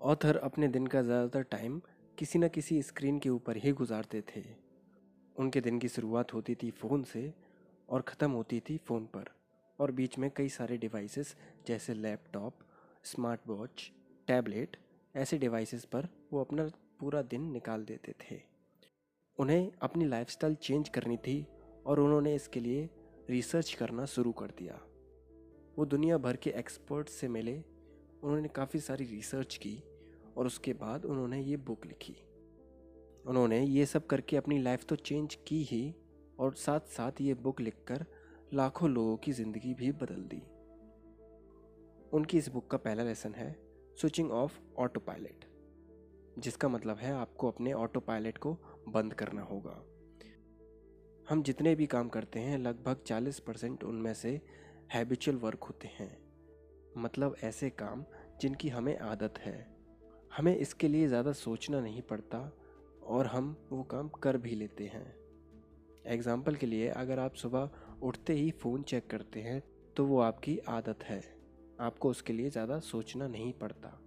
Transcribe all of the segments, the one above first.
Author अपने दिन का ज़्यादातर टाइम किसी न किसी स्क्रीन के ऊपर ही गुजारते थे। उनके दिन की शुरुआत होती थी फ़ोन से और ख़त्म होती थी फ़ोन पर, और बीच में कई सारे डिवाइसेस जैसे लैपटॉप स्मार्ट वॉच टैबलेट ऐसे डिवाइसेस पर वो अपना पूरा दिन निकाल देते थे। उन्हें अपनी लाइफस्टाइल चेंज करनी थी और उन्होंने इसके लिए रिसर्च करना शुरू कर दिया। वो दुनिया भर के एक्सपर्ट से मिले, उन्होंने काफ़ी सारी रिसर्च की और उसके बाद उन्होंने ये बुक लिखी। उन्होंने ये सब करके अपनी लाइफ तो चेंज की ही और साथ साथ ये बुक लिखकर लाखों लोगों की ज़िंदगी भी बदल दी। उनकी इस बुक का पहला लेसन है स्विचिंग ऑफ़ ऑटो पायलट जिसका मतलब है आपको अपने ऑटो पायलट को बंद करना होगा। हम जितने भी काम करते हैं, लगभग 40 परसेंट उनमें से हैबिचुअल वर्क होते हैं। मतलब ऐसे काम जिनकी हमें आदत है। हमें इसके लिए ज़्यादा सोचना नहीं पड़ता और हम वो काम कर भी लेते हैं। एग्ज़ाम्पल के लिए अगर आप सुबह उठते ही फ़ोन चेक करते हैं तो वो आपकी आदत है। आपको उसके लिए ज़्यादा सोचना नहीं पड़ता।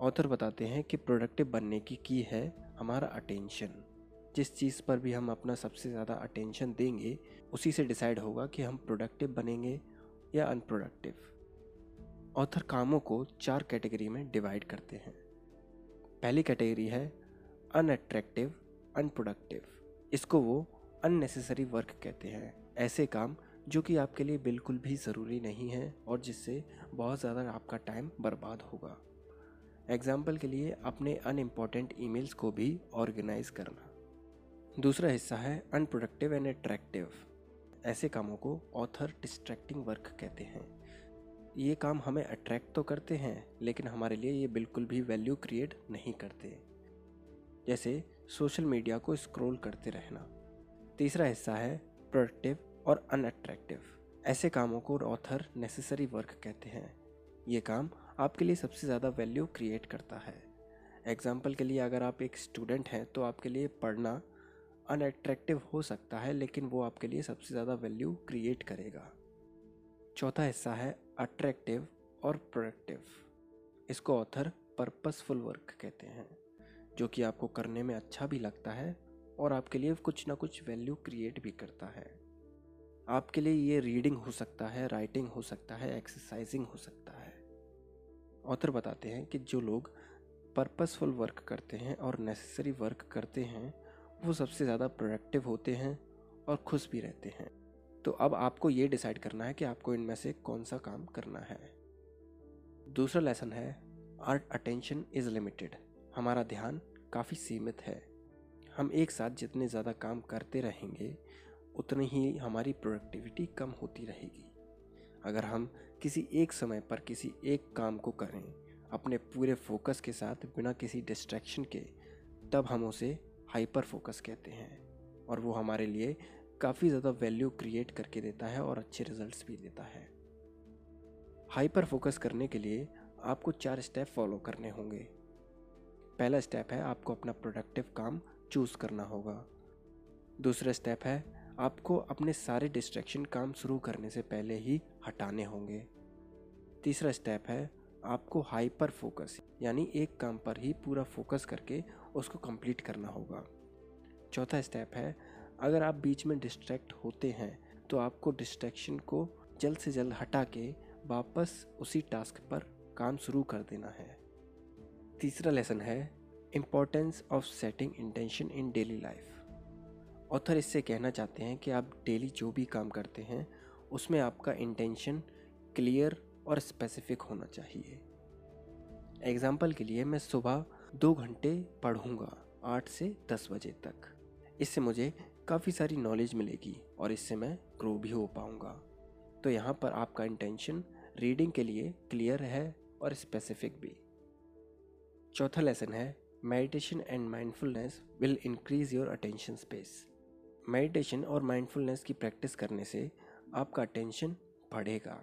ऑथर बताते हैं कि प्रोडक्टिव बनने की की है हमारा अटेंशन जिस चीज़ पर भी हम अपना सबसे ज़्यादा अटेंशन देंगे, उसी से डिसाइड होगा कि हम प्रोडक्टिव बनेंगे या अनप्रोडक्टिव ऑथर कामों को चार कैटेगरी में डिवाइड करते हैं। पहली कैटेगरी है अनअट्रैक्टिव अनप्रोडक्टिव इसको वो अननेसेसरी वर्क कहते हैं। ऐसे काम जो कि आपके लिए बिल्कुल भी ज़रूरी नहीं है और जिससे बहुत ज़्यादा आपका टाइम बर्बाद होगा। एग्ज़ाम्पल के लिए अपने अनइम्पॉर्टेंट ईमेल्स को भी ऑर्गेनाइज करना। दूसरा हिस्सा है अनप्रोडक्टिव एंड अट्रैक्टिव ऐसे कामों को ऑथर डिस्ट्रैक्टिंग वर्क कहते हैं। ये काम हमें अट्रैक्ट तो करते हैं, लेकिन हमारे लिए ये बिल्कुल भी वैल्यू क्रिएट नहीं करते। जैसे सोशल मीडिया को स्क्रॉल करते रहना। तीसरा हिस्सा है प्रोडक्टिव और अनअट्रैक्टिव ऐसे कामों को ऑथर नेसेसरी वर्क कहते हैं। ये काम आपके लिए सबसे ज़्यादा वैल्यू क्रिएट करता है। एग्ज़ाम्पल के लिए अगर आप एक स्टूडेंट हैं तो आपके लिए पढ़ना अनअट्रैक्टिव हो सकता है, लेकिन वो आपके लिए सबसे ज़्यादा वैल्यू क्रिएट करेगा। चौथा हिस्सा है अट्रैक्टिव और प्रोडक्टिव इसको ऑथर पर्पसफुल वर्क कहते हैं, जो कि आपको करने में अच्छा भी लगता है और आपके लिए कुछ ना कुछ वैल्यू क्रिएट भी करता है। आपके लिए ये रीडिंग हो सकता है राइटिंग हो सकता है एक्सरसाइजिंग हो सकता है। ऑथर बताते हैं कि जो लोग पर्पसफुल वर्क करते हैं और नेसेसरी वर्क करते हैं, वो सबसे ज़्यादा प्रोडक्टिव होते हैं और खुश भी रहते हैं। तो अब आपको ये डिसाइड करना है कि आपको इनमें से कौन सा काम करना है। दूसरा लेसन है आर अटेंशन इज़ लिमिटेड हमारा ध्यान काफ़ी सीमित है। हम एक साथ जितने ज़्यादा काम करते रहेंगे, उतनी ही हमारी प्रोडक्टिविटी कम होती रहेगी। अगर हम किसी एक समय पर किसी एक काम को करें, अपने पूरे फोकस के साथ बिना किसी डिस्ट्रैक्शन के, तब हम उसे हाइपर फोकस कहते हैं। और वो हमारे लिए काफ़ी ज़्यादा वैल्यू क्रिएट करके देता है और अच्छे रिजल्ट्स भी देता है। हाइपर फोकस करने के लिए आपको चार स्टेप फॉलो करने होंगे। पहला स्टेप है आपको अपना प्रोडक्टिव काम चूज़ करना होगा। दूसरा स्टेप है आपको अपने सारे डिस्ट्रैक्शन काम शुरू करने से पहले ही हटाने होंगे। तीसरा स्टेप है आपको हाइपर फोकस यानी एक काम पर ही पूरा फोकस करके उसको कंप्लीट करना होगा। चौथा स्टेप है अगर आप बीच में डिस्ट्रैक्ट होते हैं तो आपको डिस्ट्रैक्शन को जल्द से जल्द हटा के वापस उसी टास्क पर काम शुरू कर देना है। तीसरा लेसन है importance of setting intention in daily life author इससे कहना चाहते हैं कि आप डेली जो भी काम करते हैं, उसमें आपका इंटेंशन क्लियर और स्पेसिफिक होना चाहिए। एग्ज़ाम्पल के लिए मैं सुबह दो घंटे पढ़ूँगा, आठ से दस बजे तक। इससे मुझे काफ़ी सारी नॉलेज मिलेगी और इससे मैं ग्रो भी हो पाऊँगा। तो यहाँ पर आपका इंटेंशन रीडिंग के लिए क्लियर है और स्पेसिफिक भी। चौथा लेसन है meditation and mindfulness will increase your attention space meditation और माइंडफुलनेस की प्रैक्टिस करने से आपका अटेंशन बढ़ेगा।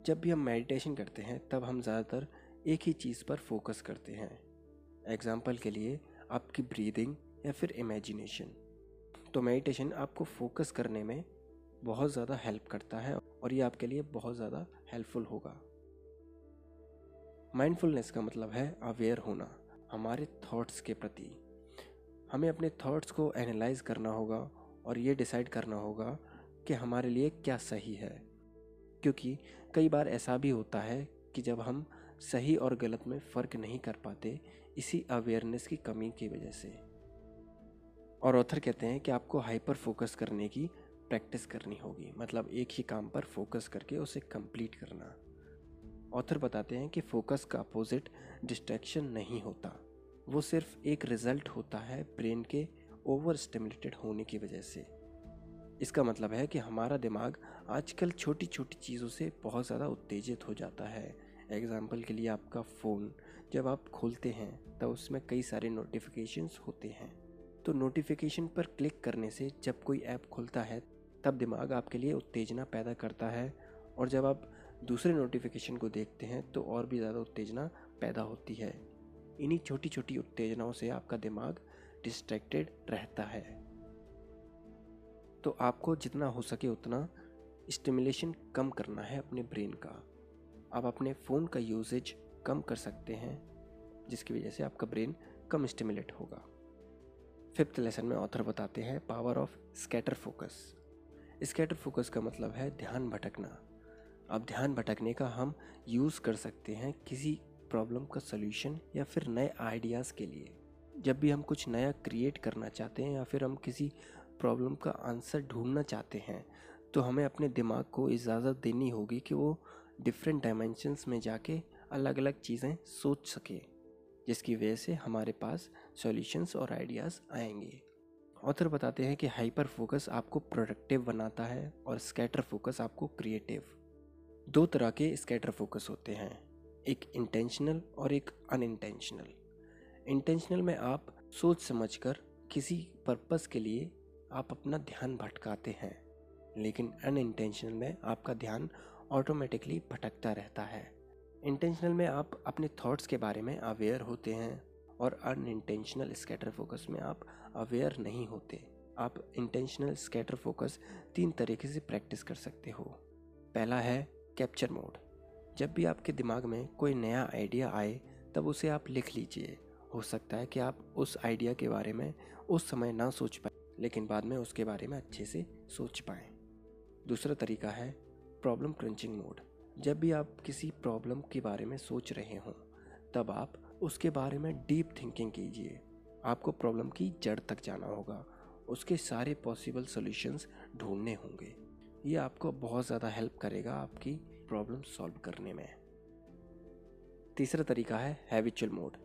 जब भी हम मेडिटेशन करते हैं, तब हम ज़्यादातर एक ही चीज़ पर फोकस करते हैं। एग्ज़ाम्पल के लिए आपकी ब्रीदिंग या फिर इमेजिनेशन तो मेडिटेशन आपको फोकस करने में बहुत ज़्यादा हेल्प करता है और ये आपके लिए बहुत ज़्यादा हेल्पफुल होगा। माइंडफुलनेस का मतलब है अवेयर होना, हमारे थॉट्स के प्रति। हमें अपने थॉट्स को एनालाइज करना होगा और ये डिसाइड करना होगा कि हमारे लिए क्या सही है। क्योंकि कई बार ऐसा भी होता है कि जब हम सही और गलत में फ़र्क नहीं कर पाते, इसी अवेयरनेस की कमी की वजह से। और ऑथर कहते हैं कि आपको हाइपर फोकस करने की प्रैक्टिस करनी होगी। मतलब एक ही काम पर फोकस करके उसे कंप्लीट करना। ऑथर बताते हैं कि फोकस का अपोजिट डिस्ट्रैक्शन नहीं होता। वो सिर्फ़ एक रिज़ल्ट होता है ब्रेन के ओवर स्टिमुलेटेड होने की वजह से। इसका मतलब है कि हमारा दिमाग आजकल छोटी छोटी चीज़ों से बहुत ज़्यादा उत्तेजित हो जाता है। एग्ज़ाम्पल के लिए आपका फ़ोन जब आप खोलते हैं, तब उसमें कई सारे नोटिफिकेशंस होते हैं। तो नोटिफिकेशन पर क्लिक करने से जब कोई ऐप खुलता है, तब दिमाग आपके लिए उत्तेजना पैदा करता है। और जब आप दूसरे नोटिफिकेशन को देखते हैं तो और भी ज़्यादा उत्तेजना पैदा होती है। इन्हीं छोटी छोटी उत्तेजनाओं से आपका दिमाग डिस्ट्रैक्टेड रहता है। तो आपको जितना हो सके उतना स्टिमुलेशन कम करना है अपने ब्रेन का। आप अपने फ़ोन का यूजेज कम कर सकते हैं, जिसकी वजह से आपका ब्रेन कम स्टिमुलेट होगा। फिफ्थ लेसन में ऑथर बताते हैं power of scatter focus scatter focus का मतलब है ध्यान भटकना. अब ध्यान भटकने का हम यूज़ कर सकते हैं किसी प्रॉब्लम का सलूशन या फिर नए आइडियाज़ के लिए. जब भी हम कुछ नया क्रिएट करना चाहते हैं या फिर हम किसी प्रॉब्लम का आंसर ढूंढना चाहते हैं तो हमें अपने दिमाग को इजाज़त देनी होगी कि वो डिफरेंट डायमेंशंस में जाके अलग अलग चीज़ें सोच सके। जिसकी वजह से हमारे पास सॉल्यूशंस और आइडियाज़ आएँगे। ऑथर बताते हैं कि हाइपर फोकस आपको प्रोडक्टिव बनाता है और स्कैटर फोकस आपको क्रिएटिव दो तरह के स्कैटर फोकस होते हैं, एक इंटेंशनल और एक अनइंटेंशनल इंटेंशनल में आप सोच समझकर किसी पर्पस के लिए आप अपना ध्यान भटकाते हैं, लेकिन अनइंटेंशनल में आपका ध्यान ऑटोमेटिकली भटकता रहता है। इंटेंशनल में आप अपने थॉट्स के बारे में अवेयर होते हैं और अनइंटेंशनल स्कैटर फोकस में आप अवेयर नहीं होते। आप इंटेंशनल स्कैटर फोकस तीन तरीके से प्रैक्टिस कर सकते हो। पहला है कैप्चर मोड जब भी आपके दिमाग में कोई नया आइडिया आए, तब उसे आप लिख लीजिए। हो सकता है कि आप उस आइडिया के बारे में उस समय ना सोच पाए, लेकिन बाद में उसके बारे में अच्छे से सोच पाएँ। दूसरा तरीका है प्रॉब्लम क्रंचिंग मोड जब भी आप किसी प्रॉब्लम के बारे में सोच रहे हों, तब आप उसके बारे में डीप थिंकिंग कीजिए। आपको प्रॉब्लम की जड़ तक जाना होगा। उसके सारे पॉसिबल सॉल्यूशंस ढूँढने होंगे। ये आपको बहुत ज़्यादा हेल्प करेगा आपकी प्रॉब्लम सॉल्व करने में। तीसरा तरीका है हैबिचुअल मोड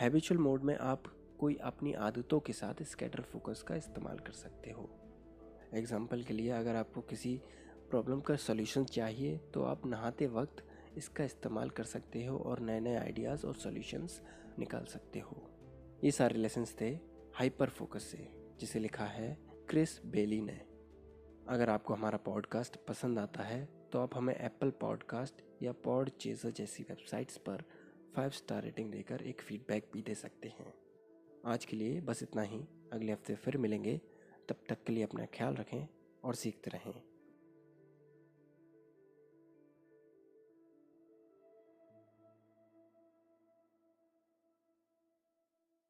हैबिचुअल मोड में आप कोई अपनी आदतों के साथ स्कैटर फोकस का इस्तेमाल कर सकते हो। एग्ज़ाम्पल के लिए अगर आपको किसी प्रॉब्लम का सॉल्यूशन चाहिए तो आप नहाते वक्त इसका इस्तेमाल कर सकते हो और नए नए आइडियाज़ और सॉल्यूशंस निकाल सकते हो। ये सारे लेसन्स थे हाइपर फोकस से, जिसे लिखा है क्रिस बेली ने। अगर आपको हमारा पॉडकास्ट पसंद आता है तो आप हमें एप्पल पॉडकास्ट या पॉड चेजर जैसी वेबसाइट्स पर फाइव स्टार रेटिंग देकर एक फीडबैक भी दे सकते हैं। आज के लिए बस इतना ही। अगले हफ़्ते फिर मिलेंगे। तब तक के लिए अपना ख्याल रखें और सीखते रहें।